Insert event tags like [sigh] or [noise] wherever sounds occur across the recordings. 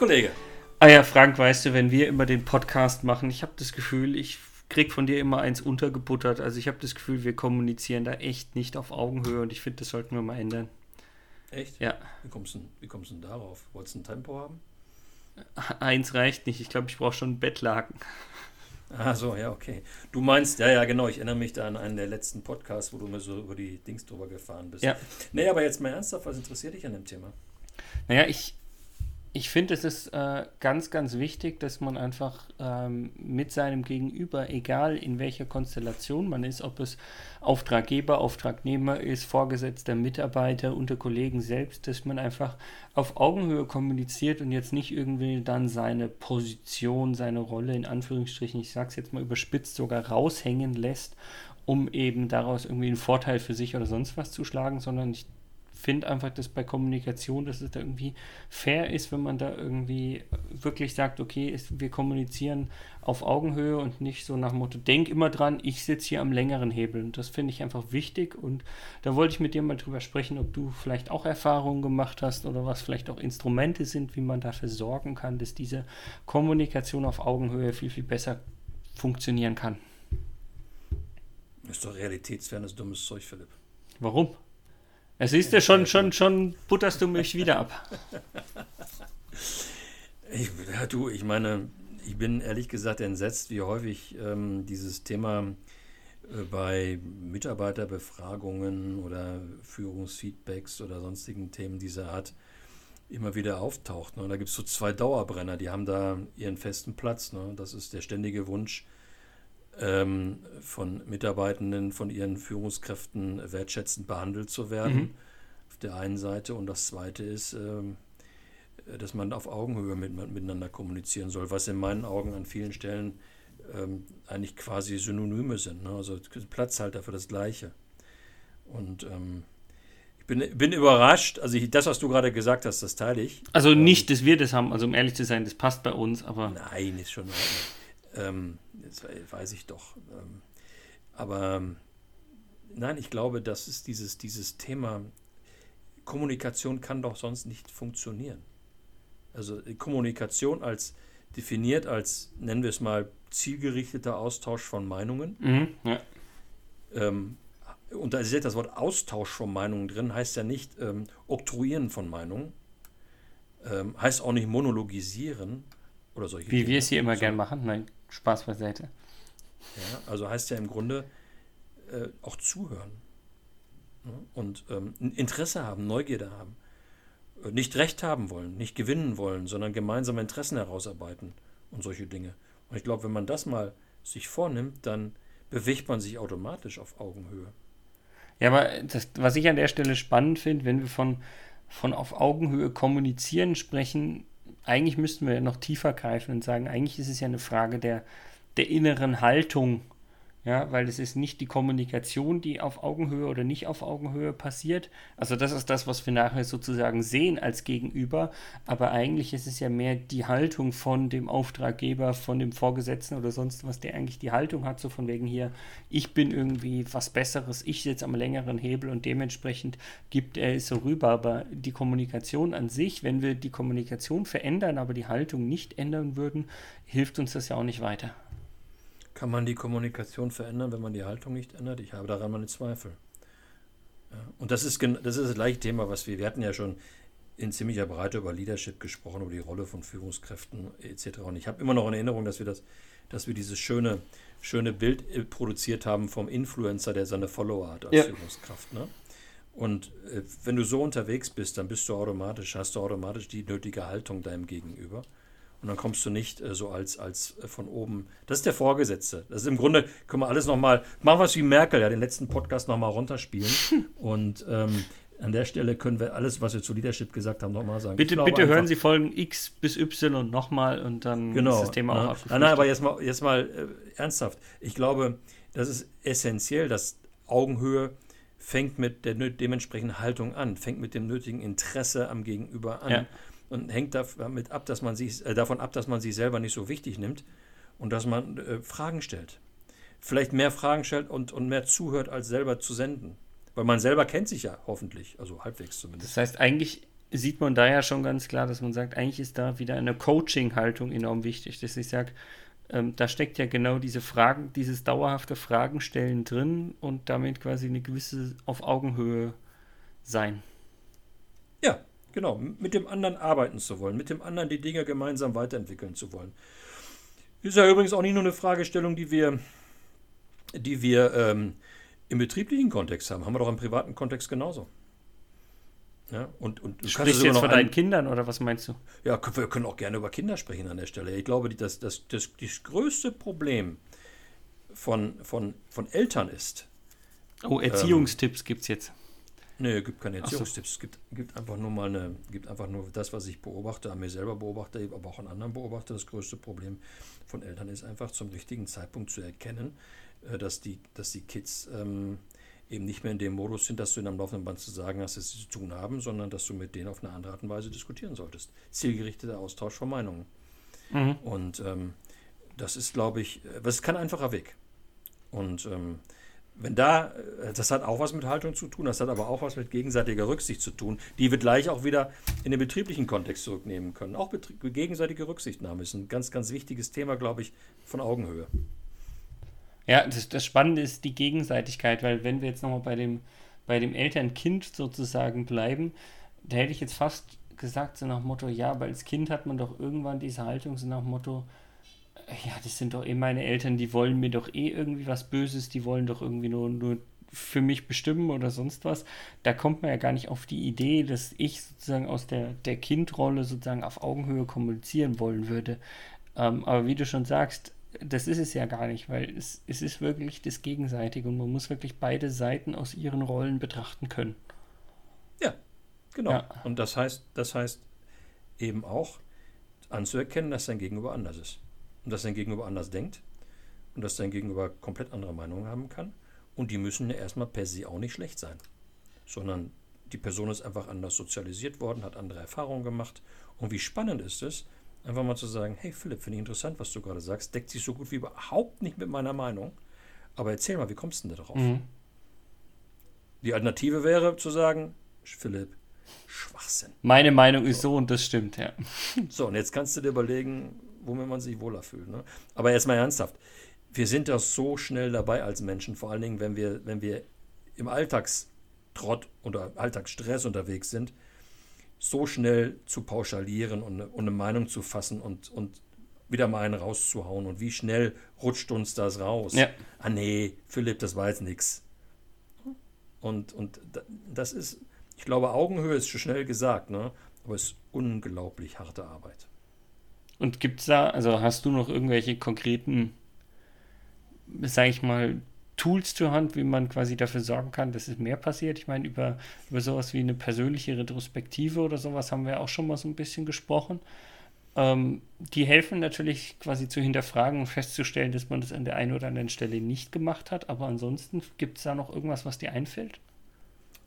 Kollege. Ah ja, Frank, weißt du, wenn wir immer den Podcast machen, ich habe das Gefühl, ich krieg von dir immer eins untergebuttert. Also ich habe das Gefühl, wir kommunizieren da echt nicht auf Augenhöhe und ich finde, das sollten wir mal ändern. Echt? Ja. Wie kommst du, wie kommst du denn darauf? Wolltest du ein Tempo haben? [laughs] Eins reicht nicht. Ich glaube, ich brauche schon einen Bettlaken. [laughs] Ah, so, ja, okay. Du meinst, ja, ja, genau. Ich erinnere mich da an einen der letzten Podcasts, wo du mir so über die Dings drüber gefahren bist. Ja. Nee, aber jetzt mal ernsthaft, was interessiert dich an dem Thema? Naja, ich, ich finde, es ist äh, ganz, ganz wichtig, dass man einfach ähm, mit seinem Gegenüber, egal in welcher Konstellation man ist, ob es Auftraggeber, Auftragnehmer ist, Vorgesetzter, Mitarbeiter, unter Kollegen selbst, dass man einfach auf Augenhöhe kommuniziert und jetzt nicht irgendwie dann seine Position, seine Rolle in Anführungsstrichen, ich sage es jetzt mal überspitzt, sogar raushängen lässt, um eben daraus irgendwie einen Vorteil für sich oder sonst was zu schlagen, sondern ich finde einfach, dass bei Kommunikation, dass es da irgendwie fair ist, wenn man da irgendwie wirklich sagt, okay, ist, wir kommunizieren auf Augenhöhe und nicht so nach dem Motto, denk immer dran, ich sitze hier am längeren Hebel. Und das finde ich einfach wichtig. Und da wollte ich mit dir mal drüber sprechen, ob du vielleicht auch Erfahrungen gemacht hast oder was vielleicht auch Instrumente sind, wie man dafür sorgen kann, dass diese Kommunikation auf Augenhöhe viel, viel besser funktionieren kann. Ist doch realitätsfernes dummes Zeug, Philipp. Warum? Es ist ja schon, schon, schon butterst du mich wieder ab. Ich, ja, du, ich meine, ich bin ehrlich gesagt entsetzt, wie häufig ähm, dieses Thema äh, bei Mitarbeiterbefragungen oder Führungsfeedbacks oder sonstigen Themen dieser Art immer wieder auftaucht. Ne? Da gibt es so zwei Dauerbrenner, die haben da ihren festen Platz. Ne? Das ist der ständige Wunsch ähm, von Mitarbeitenden, von ihren Führungskräften wertschätzend behandelt zu werden. Mhm. Auf der einen Seite. Und das zweite ist, ähm, dass man auf Augenhöhe mit, miteinander kommunizieren soll, was in meinen Augen an vielen Stellen ähm, eigentlich quasi Synonyme sind. Ne? Also Platzhalter für das Gleiche. Und ähm, ich bin, bin überrascht, also ich, das, was du gerade gesagt hast, das teile ich. Also nicht, dass wir das haben, also um ehrlich zu sein, das passt bei uns, aber. Nein, ist schon in Ordnung. Ähm, das weiß ich doch. Ähm, aber nein, ich glaube, das ist dieses, dieses Thema, Kommunikation kann doch sonst nicht funktionieren. Also Kommunikation als definiert als, nennen wir es mal, zielgerichteter Austausch von Meinungen. Mhm, ja. ähm, und da ist das Wort Austausch von Meinungen drin, heißt ja nicht ähm, Oktroyieren von Meinungen, ähm, heißt auch nicht monologisieren oder solche Wie Dinge. wir es hier immer so. gern machen. Nein, Spaß beiseite. Ja, also heißt ja im Grunde äh, auch zuhören. Ne? Und ähm, Interesse haben, Neugierde haben. Äh, nicht Recht haben wollen, nicht gewinnen wollen, sondern gemeinsame Interessen herausarbeiten und solche Dinge. Und ich glaube, wenn man das mal sich vornimmt, dann bewegt man sich automatisch auf Augenhöhe. Ja, aber das, was ich an der Stelle spannend finde, wenn wir von, von auf Augenhöhe kommunizieren sprechen, eigentlich müssten wir noch tiefer greifen und sagen, eigentlich ist es ja eine Frage der, der inneren Haltung ja, weil es ist nicht die Kommunikation, die auf Augenhöhe oder nicht auf Augenhöhe passiert. Also das ist das, was wir nachher sozusagen sehen als Gegenüber. Aber eigentlich ist es ja mehr die Haltung von dem Auftraggeber, von dem Vorgesetzten oder sonst was, der eigentlich die Haltung hat, so von wegen hier, ich bin irgendwie was Besseres, ich sitze am längeren Hebel und dementsprechend gibt er es so rüber. Aber die Kommunikation an sich, wenn wir die Kommunikation verändern, aber die Haltung nicht ändern würden, hilft uns das ja auch nicht weiter. Kann man die Kommunikation verändern, wenn man die Haltung nicht ändert? Ich habe daran meine Zweifel. Ja, und das ist, das ist das gleiche Thema, was wir, wir hatten ja schon in ziemlicher Breite über Leadership gesprochen, über die Rolle von Führungskräften etc. Und ich habe immer noch in Erinnerung, dass wir das, dass wir dieses schöne, schöne Bild äh, produziert haben vom Influencer, der seine Follower hat als ja. Führungskraft. Ne? Und äh, wenn du so unterwegs bist, dann bist du automatisch, hast du automatisch die nötige Haltung deinem Gegenüber. Und dann kommst du nicht äh, so als, als äh, von oben. Das ist der Vorgesetzte. Das ist im Grunde, können wir alles nochmal, machen wir es wie Merkel, ja, den letzten Podcast nochmal runterspielen. [laughs] Und ähm, an der Stelle können wir alles, was wir zu Leadership gesagt haben, nochmal sagen. Bitte, bitte hören Sie Folgen X bis Y nochmal und dann genau, ist das Thema ja. auch abgefrühstückt. Nein, nein, aber jetzt mal, jetzt mal äh, ernsthaft. Ich glaube, das ist essentiell, dass Augenhöhe fängt mit der dementsprechenden Haltung an, fängt mit dem nötigen Interesse am Gegenüber an. Ja und hängt damit ab, dass man sich, äh, davon ab, dass man sich selber nicht so wichtig nimmt und dass man äh, Fragen stellt. Vielleicht mehr Fragen stellt und, und mehr zuhört, als selber zu senden. Weil man selber kennt sich ja hoffentlich, also halbwegs zumindest. Das heißt, eigentlich sieht man da ja schon ganz klar, dass man sagt, eigentlich ist da wieder eine Coaching-Haltung enorm wichtig, dass ich sage, ähm, da steckt ja genau diese Fragen, dieses dauerhafte Fragenstellen drin und damit quasi eine gewisse auf Augenhöhe sein. Genau. Mit dem anderen arbeiten zu wollen, mit dem anderen die Dinge gemeinsam weiterentwickeln zu wollen. Ist ja übrigens auch nicht nur eine Fragestellung, die wir, die wir ähm, im betrieblichen Kontext haben. Haben wir doch im privaten Kontext genauso. Ja, und, und du Sprichst du jetzt von deinen Kindern oder was meinst du? Ja, wir können auch gerne über Kinder sprechen an der Stelle. Ich glaube, das, das, das, das größte Problem von, von, von Eltern ist. Oh, Erziehungstipps ähm, gibt es jetzt. Nee, es gibt keine Erziehungstipps. So. Es gibt, gibt einfach nur mal eine, gibt einfach nur das, was ich beobachte, an mir selber beobachte, aber auch an anderen beobachte. Das größte Problem von Eltern ist einfach zum richtigen Zeitpunkt zu erkennen, äh, dass die, dass die Kids ähm, eben nicht mehr in dem Modus sind, dass du ihnen am laufenden Band zu sagen hast, dass sie zu tun haben, sondern dass du mit denen auf eine andere Art und Weise diskutieren solltest. Zielgerichteter Austausch von Meinungen. Mhm. Und ähm, das ist, glaube ich, das ist kein einfacher Weg. Und ähm, wenn da, äh, das hat auch was mit Haltung zu tun, das hat aber auch was mit gegenseitiger Rücksicht zu tun, die wir gleich auch wieder in den betrieblichen Kontext zurücknehmen können. Auch gegenseitige Rücksichtnahme ist ein ganz, ganz wichtiges Thema, glaube ich, von Augenhöhe. Ja, das, das Spannende ist die Gegenseitigkeit, weil wenn wir jetzt nochmal bei dem, bei dem Eltern-Kind sozusagen bleiben, da hätte ich jetzt fast gesagt, so nach Motto, ja, aber als Kind hat man doch irgendwann diese Haltung, so nach Motto, ja, das sind doch eh meine Eltern, die wollen mir doch eh irgendwie was Böses, die wollen doch irgendwie nur, nur für mich bestimmen oder sonst was. Da kommt man ja gar nicht auf die Idee, dass ich sozusagen aus der, der Kindrolle sozusagen auf Augenhöhe kommunizieren wollen würde. Ähm, aber wie du schon sagst, das ist es ja gar nicht, weil es, es ist wirklich das Gegenseitige und man muss wirklich beide Seiten aus ihren Rollen betrachten können. Ja, genau. Ja. Und das heißt, das heißt eben auch anzuerkennen, dass dein Gegenüber anders ist. Und dass dein Gegenüber anders denkt und dass dein Gegenüber komplett andere Meinungen haben kann. Und die müssen ja erstmal per se auch nicht schlecht sein, sondern die Person ist einfach anders sozialisiert worden, hat andere Erfahrungen gemacht. Und wie spannend ist es, Einfach mal zu sagen, hey Philipp, finde ich interessant, was du gerade sagst, deckt sich so gut wie überhaupt nicht mit meiner Meinung. Aber erzähl mal, wie kommst du denn da drauf? Mhm. Die Alternative wäre zu sagen, Philipp, Schwachsinn. Meine Meinung ist so und das stimmt, ja. So, und jetzt kannst du dir überlegen, womit man sich wohler fühlt. Ne? Aber jetzt mal ernsthaft. Wir sind doch so schnell dabei als Menschen, vor allen Dingen, wenn wir, wenn wir im Alltagstrott oder Alltagsstress unterwegs sind, so schnell zu pauschalieren und eine, und eine Meinung zu fassen und, und wieder mal einen rauszuhauen. Und wie schnell rutscht uns das raus? Ja. Ah nee, Philipp, das war jetzt nichts. Und, und das ist, ich glaube, Augenhöhe ist schon schnell gesagt, ne? aber es ist unglaublich harte Arbeit. Und gibt es da, also hast du noch irgendwelche konkreten, sag ich mal, Tools zur Hand, wie man quasi dafür sorgen kann, dass es mehr passiert. Ich meine, über, über sowas wie eine persönliche Retrospektive oder sowas haben wir auch schon mal so ein bisschen gesprochen. Ähm, die helfen natürlich quasi zu hinterfragen und festzustellen, dass man das an der einen oder anderen Stelle nicht gemacht hat. Aber ansonsten gibt es da noch irgendwas, was dir einfällt?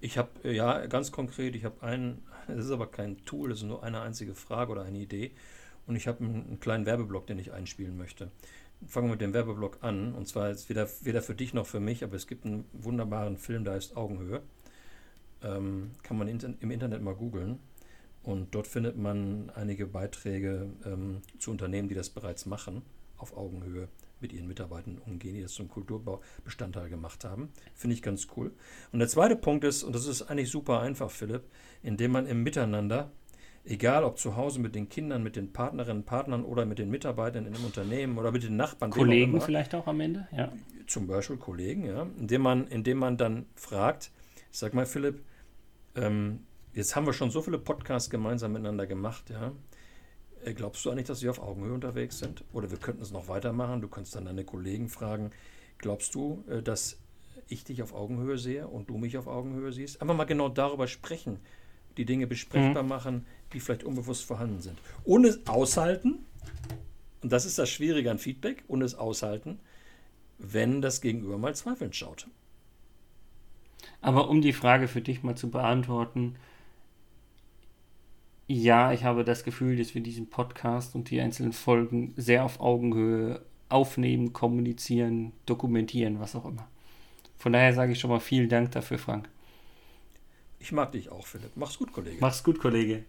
Ich habe, ja, ganz konkret, ich habe einen, es ist aber kein Tool, es ist nur eine einzige Frage oder eine Idee. Und ich habe einen, einen kleinen Werbeblock, den ich einspielen möchte fangen wir mit dem Werbeblock an. Und zwar ist weder, weder für dich noch für mich, aber es gibt einen wunderbaren Film, der heißt Augenhöhe. Ähm, kann man in, im Internet mal googeln. Und dort findet man einige Beiträge ähm, zu Unternehmen, die das bereits machen, auf Augenhöhe mit ihren Mitarbeitern umgehen, die das zum Kulturbestandteil gemacht haben. Finde ich ganz cool. Und der zweite Punkt ist, und das ist eigentlich super einfach, Philipp, indem man im Miteinander egal ob zu Hause mit den Kindern, mit den Partnerinnen, Partnern oder mit den Mitarbeitern in einem Unternehmen oder mit den Nachbarn. Kollegen immer, vielleicht auch am Ende, ja. Zum Beispiel Kollegen, ja. Indem man, indem man dann fragt, sag mal Philipp, ähm, jetzt haben wir schon so viele Podcasts gemeinsam miteinander gemacht, ja. Äh, glaubst du eigentlich, dass wir auf Augenhöhe unterwegs sind? Oder wir könnten es noch weitermachen. Du kannst dann deine Kollegen fragen, glaubst du, äh, dass ich dich auf Augenhöhe sehe und du mich auf Augenhöhe siehst? Einfach mal genau darüber sprechen, die Dinge besprechbar mhm. machen, die vielleicht unbewusst vorhanden sind. Und es aushalten, und das ist das Schwierige an Feedback, und es aushalten, wenn das Gegenüber mal zweifelnd schaut. Aber um die Frage für dich mal zu beantworten, ja, ich habe das Gefühl, dass wir diesen Podcast und die einzelnen Folgen sehr auf Augenhöhe aufnehmen, kommunizieren, dokumentieren, was auch immer. Von daher sage ich schon mal vielen Dank dafür, Frank. Ich mag dich auch, Philipp. Mach's gut, Kollege. Mach's gut, Kollege.